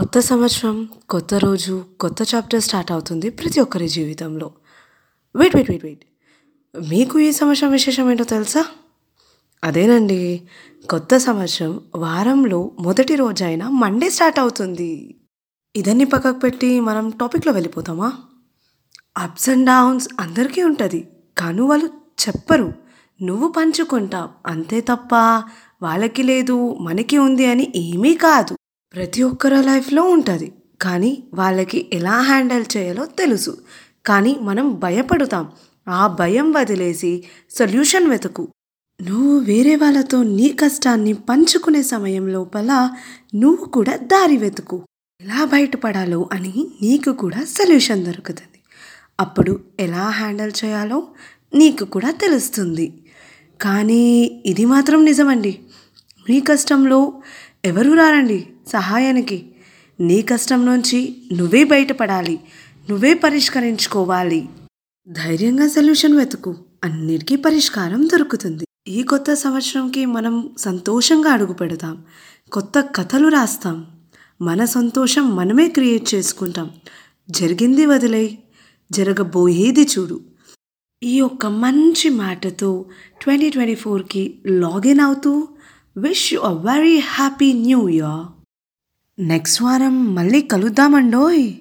కొత్త సంవత్సరం, కొత్త రోజు, కొత్త చాప్టర్ స్టార్ట్ అవుతుంది ప్రతి ఒక్కరి జీవితంలో. Wait, wait, wait, wait. మీకు ఈ సంవత్సరం విశేషం ఏంటో తెలుసా? అదేనండి. కొత్త సంవత్సరం వారంలో మొదటి రోజైన మండే స్టార్ట్ అవుతుంది. ఇదన్నీ పక్కకు పెట్టి మనం టాపిక్‌లో వెళ్ళిపోతామా అప్స్ అండ్ డౌన్స్ అందరికీ ఉంటుంది కానీ వాళ్ళు చెప్పరు. నువ్వు పంచుకుంటావు. అంతే తప్ప వాళ్ళకి లేదు, మనకి ఉంది అని ఏమీ కాదు. ప్రతి ఒక్కరి లైఫ్‌లో ఉంటుంది కానీ వాళ్ళకి ఎలా హ్యాండిల్ చేయాలో తెలుసు. కానీ మనం భయపడతాం. ఆ భయం వదిలేసి సొల్యూషన్ వెతుకు. నువ్వు వేరే వాళ్ళతో నీ కష్టాన్ని పంచుకునే సమయం లోపల నువ్వు కూడా దారి వెతుకు. ఎలా బయటపడాలో అని నీకు కూడా సొల్యూషన్ దొరుకుతుంది. అప్పుడు ఎలా హ్యాండిల్ చేయాలో నీకు కూడా తెలుస్తుంది. కానీ ఇది మాత్రం నిజమండి. నీ కష్టంలో ఎవరు రారండి సహాయానికి. నీ కష్టం నుంచి నువ్వే బయటపడాలి. నువ్వే పరిష్కరించుకోవాలి. ధైర్యంగా సొల్యూషన్ వెతుకు. అన్నిటికీ పరిష్కారం దొరుకుతుంది. ఈ కొత్త సంవత్సరంకి మనం సంతోషంగా అడుగుపెడదాం. కొత్త కథలు రాస్తాం. మన సంతోషం మనమే క్రియేట్ చేసుకుంటాం. జరిగింది వదిలే జరగబోయేది చూడు. ఈ ఒక్క మంచి మాటతో 2024కి లాగిన్ అవుతూ Wish you a very happy new year. Next వారం మళ్ళీ కలుద్దామండోయ్.